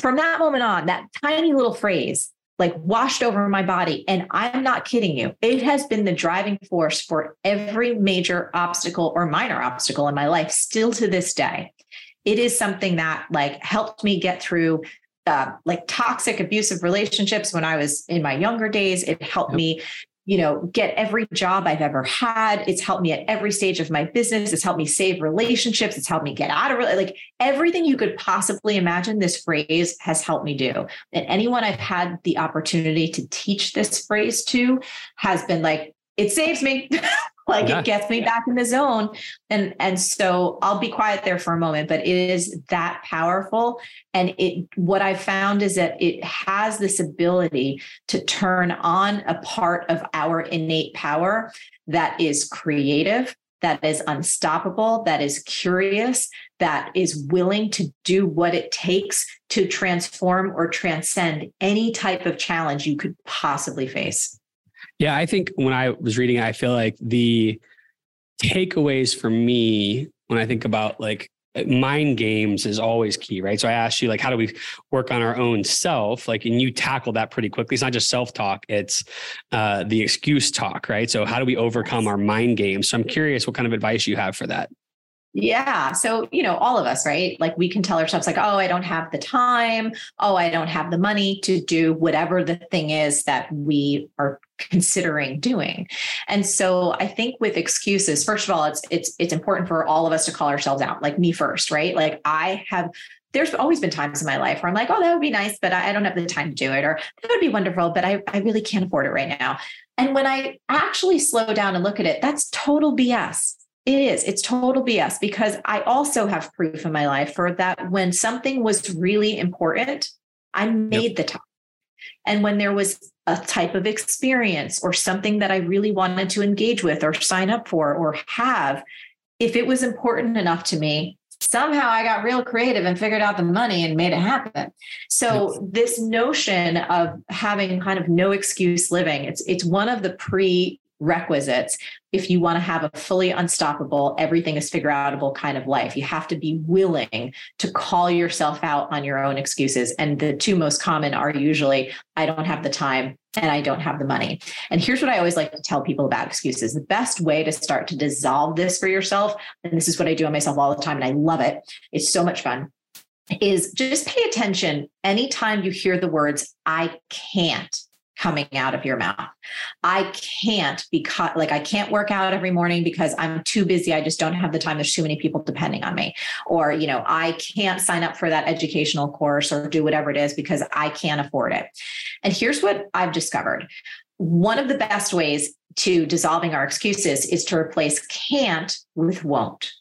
from that moment on, that tiny little phrase like washed over my body. And I'm not kidding you. It has been the driving force for every major obstacle or minor obstacle in my life, still to this day it is something that like helped me get through uh, like toxic abusive relationships when I was in my younger days. It helped me, you know, get every job I've ever had. It's helped me at every stage of my business. It's helped me save relationships. It's helped me get out of. Like everything you could possibly imagine, this phrase has helped me do. And anyone I've had the opportunity to teach this phrase to has been like, it saves me. [laughs] like yeah. it gets me back in the zone. And and so i'll be quiet there for a moment but it is that powerful. And it what i found is that it has this ability to turn on a part of our innate power that is creative that is unstoppable that is curious that is willing to do what it takes to transform or transcend any type of challenge you could possibly face yeah, I think when I was reading it, I feel like the takeaways for me when I think about like mind games is always key, right? So I asked you like, how do we work on our own self? Like, and you tackle that pretty quickly. It's not just self talk; it's uh, the excuse talk, right? So how do we overcome our mind games? So I'm curious, what kind of advice you have for that? Yeah. So, you know, all of us, right? Like we can tell ourselves, like, oh, I don't have the time. Oh, I don't have the money to do whatever the thing is that we are considering doing. And so I think with excuses, first of all, it's it's it's important for all of us to call ourselves out, like me first, right? Like I have there's always been times in my life where I'm like, oh, that would be nice, but I don't have the time to do it, or that would be wonderful, but I, I really can't afford it right now. And when I actually slow down and look at it, that's total BS it is. It's total BS because I also have proof in my life for that when something was really important, I made yep. the time. And when there was a type of experience or something that I really wanted to engage with or sign up for or have, if it was important enough to me, somehow I got real creative and figured out the money and made it happen. So this notion of having kind of no excuse living, it's it's one of the pre requisites if you want to have a fully unstoppable, everything is figure outable kind of life. You have to be willing to call yourself out on your own excuses. And the two most common are usually, I don't have the time and I don't have the money. And here's what I always like to tell people about excuses. The best way to start to dissolve this for yourself, and this is what I do on myself all the time, and I love it. It's so much fun. Is just pay attention anytime you hear the words, I can't coming out of your mouth. I can't because like I can't work out every morning because I'm too busy. I just don't have the time. There's too many people depending on me. Or, you know, I can't sign up for that educational course or do whatever it is because I can't afford it. And here's what I've discovered. One of the best ways to dissolving our excuses is to replace can't with won't.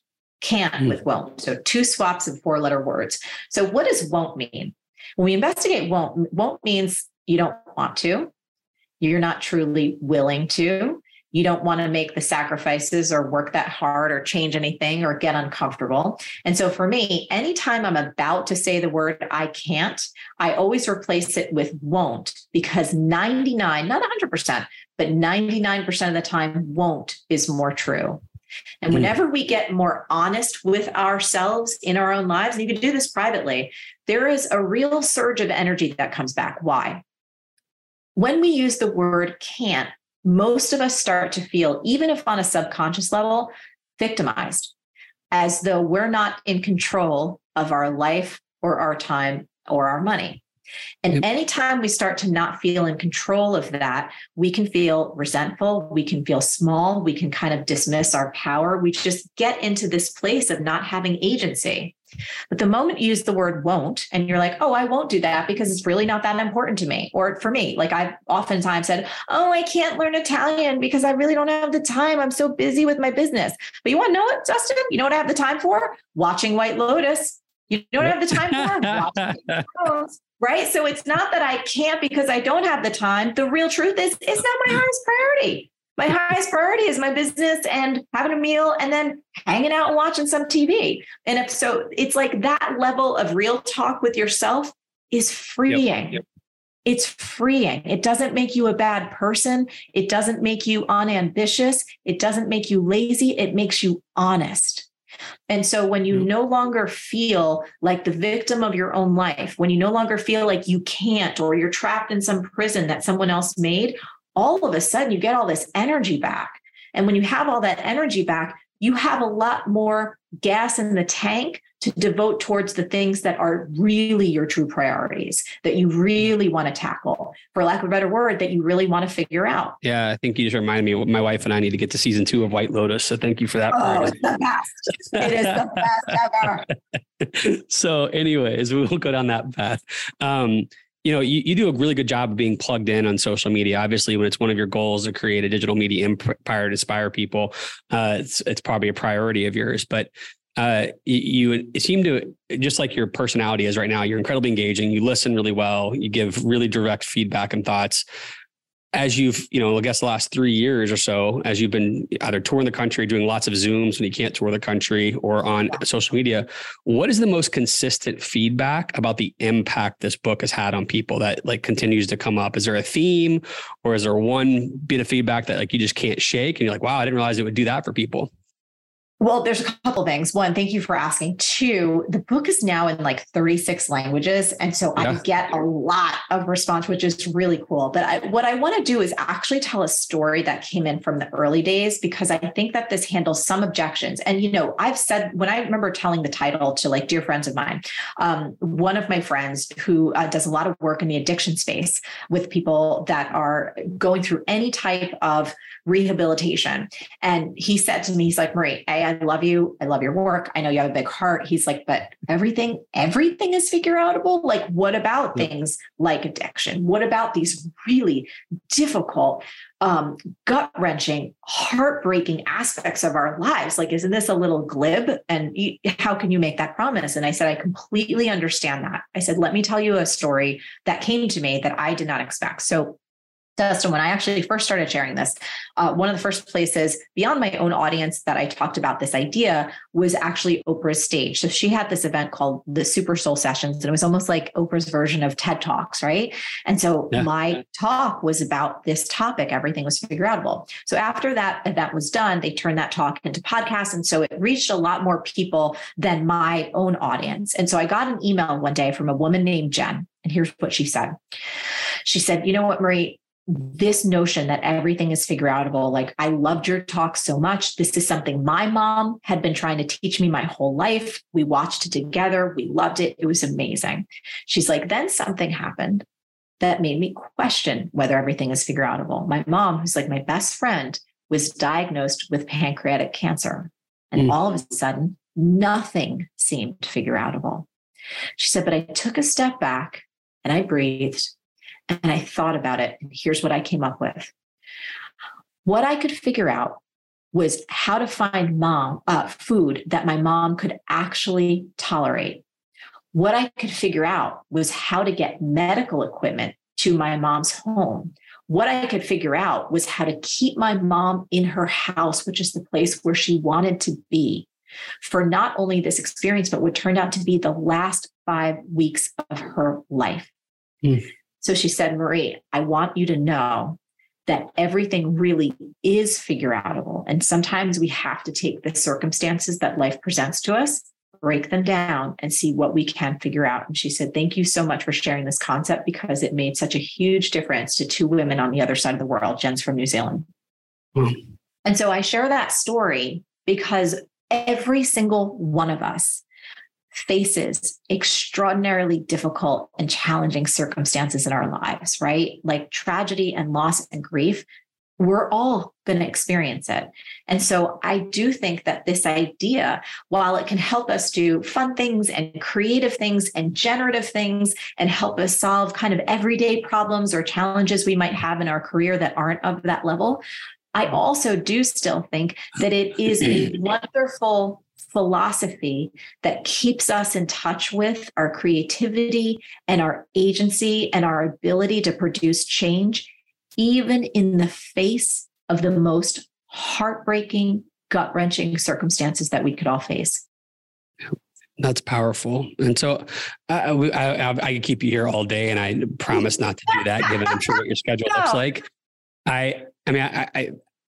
Can't mm. with won't. So two swaps of four letter words. So what does won't mean? When we investigate won't, won't means you don't want to, you're not truly willing to, you don't want to make the sacrifices or work that hard or change anything or get uncomfortable. And so for me, anytime I'm about to say the word I can't, I always replace it with won't because 99, not 100%, but 99% of the time, won't is more true. And hmm. whenever we get more honest with ourselves in our own lives, and you can do this privately, there is a real surge of energy that comes back. Why? When we use the word can't, most of us start to feel, even if on a subconscious level, victimized, as though we're not in control of our life or our time or our money. And yep. anytime we start to not feel in control of that, we can feel resentful, we can feel small, we can kind of dismiss our power. We just get into this place of not having agency. But the moment you use the word won't, and you're like, oh, I won't do that because it's really not that important to me. Or for me, like I've oftentimes said, oh, I can't learn Italian because I really don't have the time. I'm so busy with my business. But you want to know what, Dustin? You know what I have the time for? Watching White Lotus. You don't have the time for? [laughs] right? So it's not that I can't because I don't have the time. The real truth is it's not my highest priority my highest priority is my business and having a meal and then hanging out and watching some TV. And if so, it's like that level of real talk with yourself is freeing. Yep, yep. It's freeing. It doesn't make you a bad person. It doesn't make you unambitious. It doesn't make you lazy. It makes you honest. And so when you mm-hmm. no longer feel like the victim of your own life, when you no longer feel like you can't or you're trapped in some prison that someone else made, all of a sudden you get all this energy back. And when you have all that energy back, you have a lot more gas in the tank to devote towards the things that are really your true priorities that you really want to tackle for lack of a better word that you really want to figure out. Yeah i think you just reminded me my wife and i need to get to season two of white lotus so thank you for that oh it's the best. It is the best ever. [laughs] So anyways we'll go down that path. Um, you know, you, you do a really good job of being plugged in on social media. Obviously, when it's one of your goals to create a digital media empire to inspire people, uh, it's it's probably a priority of yours. But uh, you, you seem to just like your personality is right now. You're incredibly engaging. You listen really well. You give really direct feedback and thoughts as you've, you know, I guess the last three years or so, as you've been either touring the country, doing lots of Zooms when you can't tour the country or on social media, what is the most consistent feedback about the impact this book has had on people that like continues to come up? Is there a theme or is there one bit of feedback that like you just can't shake and you're like, wow, I didn't realize it would do that for people? Well, there's a couple things. One, thank you for asking. Two, the book is now in like 36 languages. And so yeah. I get a lot of response, which is really cool. But I, what I want to do is actually tell a story that came in from the early days because I think that this handles some objections. And, you know, I've said when I remember telling the title to like dear friends of mine, um, one of my friends who uh, does a lot of work in the addiction space with people that are going through any type of rehabilitation. And he said to me, he's like, Marie, I I love you. I love your work. I know you have a big heart. He's like, but everything, everything is figure outable. Like, what about things like addiction? What about these really difficult, um, gut wrenching, heartbreaking aspects of our lives? Like, isn't this a little glib? And you, how can you make that promise? And I said, I completely understand that. I said, let me tell you a story that came to me that I did not expect. So Dustin, when I actually first started sharing this, uh, one of the first places beyond my own audience that I talked about this idea was actually Oprah's stage. So she had this event called the Super Soul Sessions, and it was almost like Oprah's version of TED Talks, right? And so yeah. my talk was about this topic. Everything was figure outable. So after that event was done, they turned that talk into podcasts. And so it reached a lot more people than my own audience. And so I got an email one day from a woman named Jen. And here's what she said. She said, You know what, Marie? This notion that everything is figure outable. Like, I loved your talk so much. This is something my mom had been trying to teach me my whole life. We watched it together. We loved it. It was amazing. She's like, then something happened that made me question whether everything is figure outable. My mom, who's like my best friend, was diagnosed with pancreatic cancer. And mm. all of a sudden, nothing seemed figure outable. She said, but I took a step back and I breathed and I thought about it. And here's what I came up with. What I could figure out was how to find mom uh, food that my mom could actually tolerate. What I could figure out was how to get medical equipment to my mom's home. What I could figure out was how to keep my mom in her house, which is the place where she wanted to be for not only this experience, but what turned out to be the last five weeks of her life. Mm. So she said, Marie, I want you to know that everything really is figure outable. And sometimes we have to take the circumstances that life presents to us, break them down, and see what we can figure out. And she said, Thank you so much for sharing this concept because it made such a huge difference to two women on the other side of the world. Jen's from New Zealand. Mm. And so I share that story because every single one of us faces extraordinarily difficult and challenging circumstances in our lives, right? Like tragedy and loss and grief, we're all going to experience it. And so I do think that this idea, while it can help us do fun things and creative things and generative things and help us solve kind of everyday problems or challenges we might have in our career that aren't of that level, I also do still think that it is a [clears throat] wonderful philosophy that keeps us in touch with our creativity and our agency and our ability to produce change, even in the face of the most heartbreaking, gut wrenching circumstances that we could all face. That's powerful. And so I, I, I, could keep you here all day, and I promise not to do that, given I'm sure what your schedule [laughs] no. looks like. I, I mean, I, I,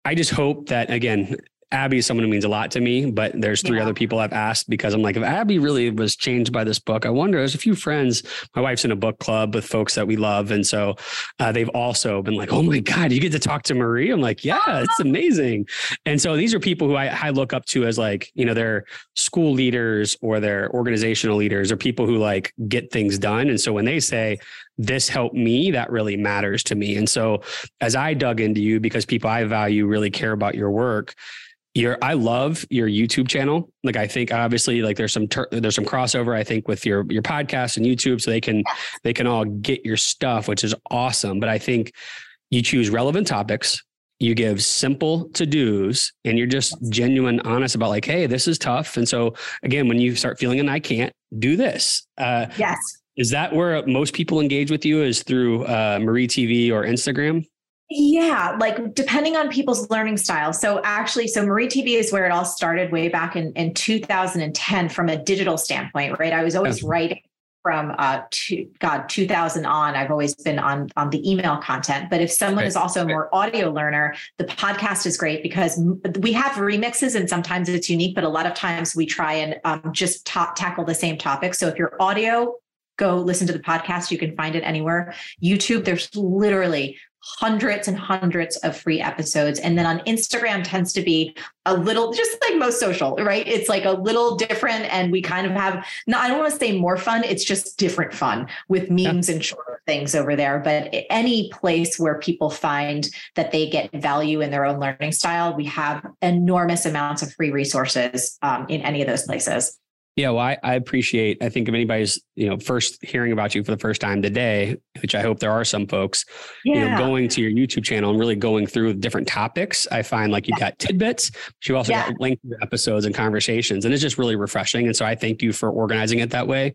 I just hope that again, Abby is someone who means a lot to me, but there's three yeah. other people I've asked because I'm like, if Abby really was changed by this book, I wonder. There's a few friends. My wife's in a book club with folks that we love, and so uh, they've also been like, "Oh my god, you get to talk to Marie." I'm like, "Yeah, [laughs] it's amazing." And so these are people who I, I look up to as like, you know, they're school leaders or they're organizational leaders or people who like get things done. And so when they say this helped me, that really matters to me. And so as I dug into you, because people I value really care about your work your I love your YouTube channel. Like I think obviously like there's some ter- there's some crossover I think with your your podcast and YouTube so they can they can all get your stuff which is awesome, but I think you choose relevant topics, you give simple to-dos and you're just genuine honest about like hey, this is tough and so again when you start feeling and I can't do this. Uh Yes. Is that where most people engage with you is through uh, Marie TV or Instagram? Yeah, like depending on people's learning style. So actually, so Marie TV is where it all started way back in, in 2010 from a digital standpoint, right? I was always yeah. writing from uh to God 2000 on. I've always been on on the email content. But if someone right. is also a more audio learner, the podcast is great because we have remixes and sometimes it's unique, but a lot of times we try and um, just ta- tackle the same topic. So if you're audio go listen to the podcast. You can find it anywhere. YouTube, there's literally hundreds and hundreds of free episodes. And then on Instagram tends to be a little, just like most social, right? It's like a little different. And we kind of have, no, I don't want to say more fun. It's just different fun with memes yeah. and shorter things over there. But any place where people find that they get value in their own learning style, we have enormous amounts of free resources um, in any of those places. Yeah, well, I, I, appreciate. I think if anybody's you know first hearing about you for the first time today, which I hope there are some folks, yeah. you know, going to your YouTube channel and really going through different topics, I find like you've yeah. got tidbits, but you also yeah. got lengthy episodes and conversations, and it's just really refreshing. And so I thank you for organizing it that way.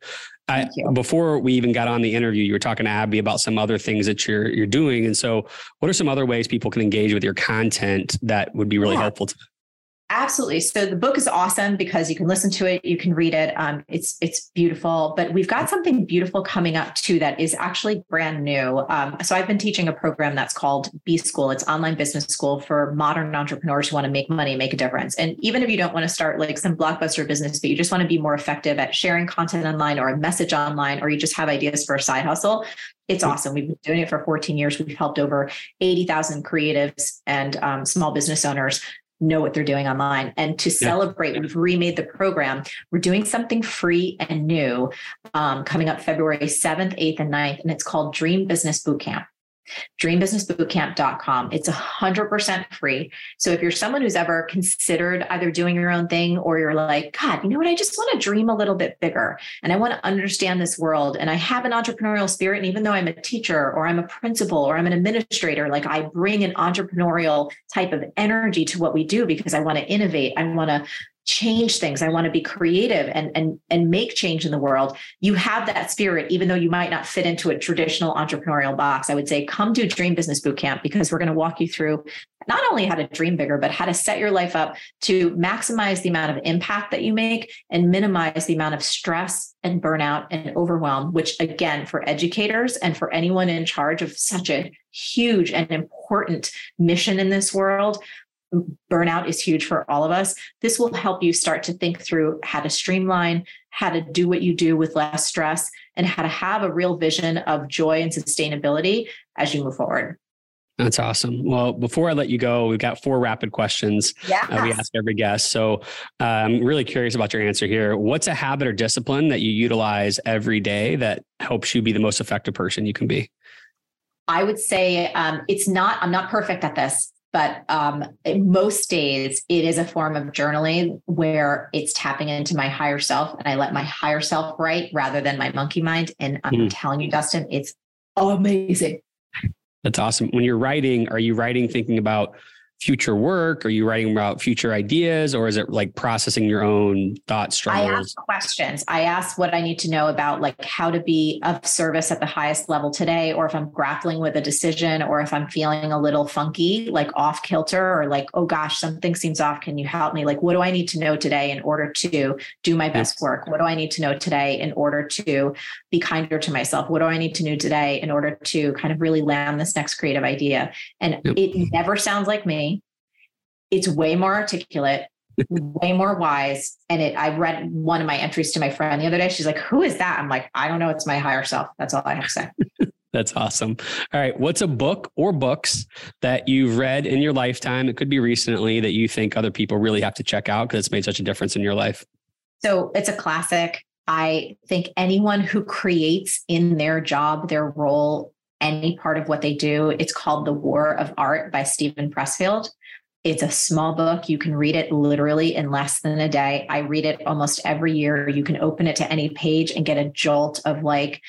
I, before we even got on the interview, you were talking to Abby about some other things that you're you're doing, and so what are some other ways people can engage with your content that would be really helpful to Absolutely. So the book is awesome because you can listen to it, you can read it. Um, it's it's beautiful. But we've got something beautiful coming up too that is actually brand new. Um, so I've been teaching a program that's called B School. It's online business school for modern entrepreneurs who want to make money, make a difference. And even if you don't want to start like some blockbuster business, but you just want to be more effective at sharing content online or a message online, or you just have ideas for a side hustle, it's awesome. We've been doing it for 14 years. We've helped over 80,000 creatives and um, small business owners know what they're doing online. And to celebrate, yeah. we've remade the program. We're doing something free and new um, coming up February 7th, 8th, and 9th, and it's called Dream Business Bootcamp dreambusinessbootcamp.com. It's 100% free. So if you're someone who's ever considered either doing your own thing or you're like, God, you know what? I just want to dream a little bit bigger and I want to understand this world. And I have an entrepreneurial spirit. And even though I'm a teacher or I'm a principal or I'm an administrator, like I bring an entrepreneurial type of energy to what we do because I want to innovate. I want to change things. I want to be creative and and and make change in the world. You have that spirit even though you might not fit into a traditional entrepreneurial box. I would say come to dream business bootcamp because we're going to walk you through not only how to dream bigger but how to set your life up to maximize the amount of impact that you make and minimize the amount of stress and burnout and overwhelm which again for educators and for anyone in charge of such a huge and important mission in this world burnout is huge for all of us. This will help you start to think through how to streamline, how to do what you do with less stress, and how to have a real vision of joy and sustainability as you move forward. That's awesome. Well, before I let you go, we've got four rapid questions yeah. Uh, we ask every guest. So uh, I'm really curious about your answer here. What's a habit or discipline that you utilize every day that helps you be the most effective person you can be? I would say um, it's not, I'm not perfect at this but um, most days it is a form of journaling where it's tapping into my higher self and i let my higher self write rather than my monkey mind. And i'm mm. telling you dustin it's amazing. That's awesome. When you're writing are you writing thinking about future work? Are you writing about future ideas or is it like processing your own thoughts, struggles? I ask questions. I ask what I need to know about like how to be of service at the highest level today, or if I'm grappling with a decision, or if I'm feeling a little funky, like off kilter, or like, oh gosh, something seems off. Can you help me? Like, what do I need to know today in order to do my best work? What do I need to know today in order to be kinder to myself? What do I need to know today in order to kind of really land this next creative idea? And yep. it never sounds like me it's way more articulate, way more wise. And it, I read one of my entries to my friend the other day. She's like, Who is that? I'm like, I don't know. It's my higher self. That's all I have to say. [laughs] That's awesome. All right. What's a book or books that you've read in your lifetime? It could be recently that you think other people really have to check out because it's made such a difference in your life. So it's a classic. I think anyone who creates in their job, their role, any part of what they do, it's called The War of Art by Steven Pressfield. It's a small book. You can read it literally in less than a day. I read it almost every year. You can open it to any page and get a jolt of like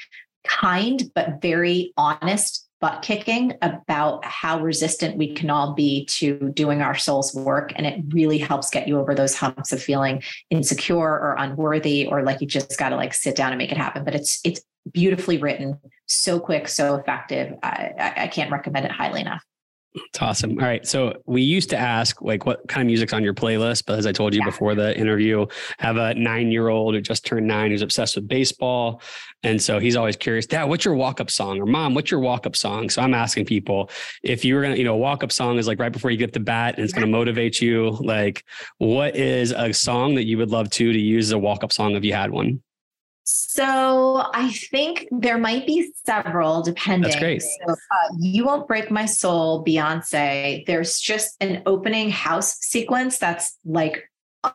kind, but very honest butt kicking about how resistant we can all be to doing our soul's work. And it really helps get you over those humps of feeling insecure or unworthy, or like you just got to like sit down and make it happen. But it's, it's beautifully written, so quick, so effective. I, I can't recommend it highly enough. It's awesome. All right. So we used to ask like what kind of music's on your playlist, but as I told you yeah. before the interview, I have a nine year old who just turned nine who's obsessed with baseball. And so he's always curious, Dad, what's your walk up song? Or Mom, what's your walk up song? So I'm asking people if you were gonna, you know, walk up song is like right before you get the bat and it's gonna motivate you. Like, what is a song that you would love to to use as a walk up song if you had one? So I think there might be several depending. That's great. So, uh, you won't break my soul, Beyonce. There's just an opening house sequence that's like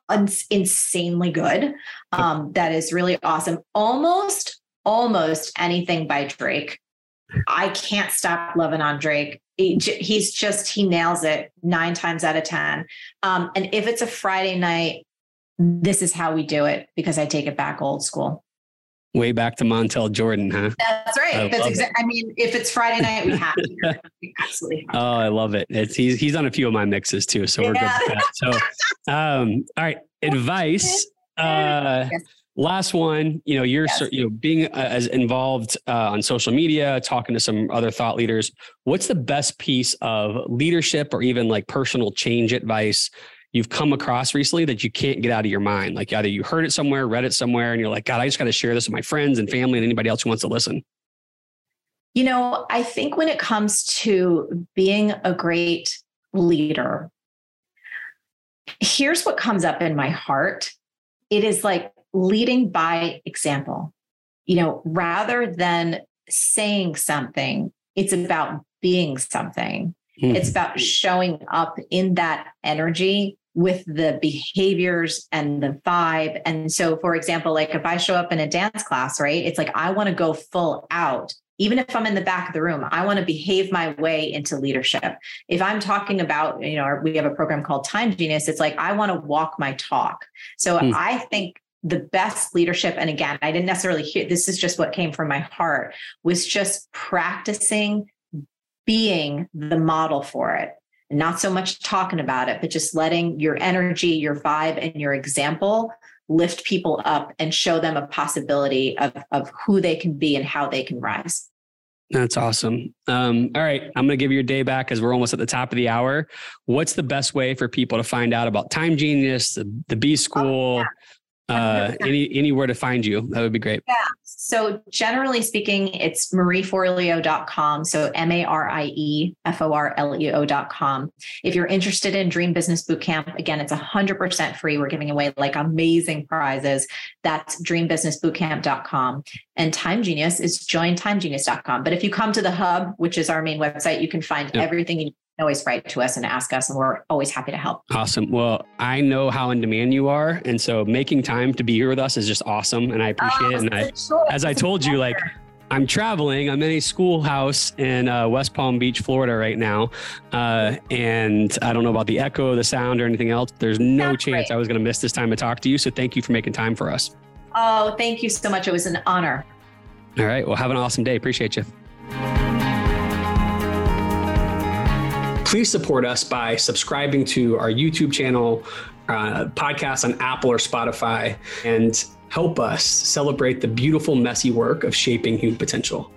un- insanely good. Um, that is really awesome. Almost, almost anything by Drake. I can't stop loving on Drake. he's just he nails it nine times out of ten. Um, and if it's a Friday night, this is how we do it because I take it back old school. Way back to Montel Jordan, huh? That's right. I That's exactly. I mean, if it's Friday night, we have to. absolutely. Oh, I love it. It's he's he's on a few of my mixes too, so we're good. So, um, all right, advice. Uh, yes. Last one. You know, you're yes. you know being uh, as involved uh, on social media, talking to some other thought leaders. What's the best piece of leadership or even like personal change advice you've come across recently that you can't get out of your mind? Like either you heard it somewhere, read it somewhere, and you're like, God, I just got to share this with my friends and family and anybody else who wants to listen. You know, I think when it comes to being a great leader, here's what comes up in my heart it is like leading by example. You know, rather than saying something, it's about being something. Mm-hmm. It's about showing up in that energy with the behaviors and the vibe. And so, for example, like if I show up in a dance class, right, it's like I want to go full out. Even if I'm in the back of the room, I want to behave my way into leadership. If I'm talking about, you know, we have a program called Time Genius, it's like I want to walk my talk. So mm. I think the best leadership, and again, I didn't necessarily hear this is just what came from my heart, was just practicing being the model for it not so much talking about it, but just letting your energy, your vibe, and your example lift people up and show them a possibility of, of who they can be and how they can rise. That's awesome. Um, all right. I'm going to give you your day back as we're almost at the top of the hour. What's the best way for people to find out about Time Genius, the, the B School, oh, yeah uh, any anywhere to find you that would be great yeah so generally speaking it's marieforleo.com so m-a-r-i-e-f-o-r-l-e-o.com if you're interested in dream business bootcamp again it's 100% free. We're giving away like amazing prizes. That's dreambusinessbootcamp.com and time genius is jointimegenius.com but if you come to the hub which is our main website you can find yep. everything you always write to us and ask us, and we're always happy to help. Awesome. Well, I know how in demand you are. And so making time to be here with us is just awesome. And I appreciate oh, it. And I, sure. as I told you, like, I'm traveling. I'm in a schoolhouse in uh, West Palm Beach, Florida, right now, uh, and I don't know about the echo, the sound, or anything else. There's no That's chance great. I was going to miss this time to talk to you. So thank you for making time for us. Oh, thank you so much. It was an honor. All right. Well, have an awesome day. Appreciate you. Please support us by subscribing to our YouTube channel, uh, podcast on Apple or Spotify, and help us celebrate the beautiful, messy work of shaping human potential.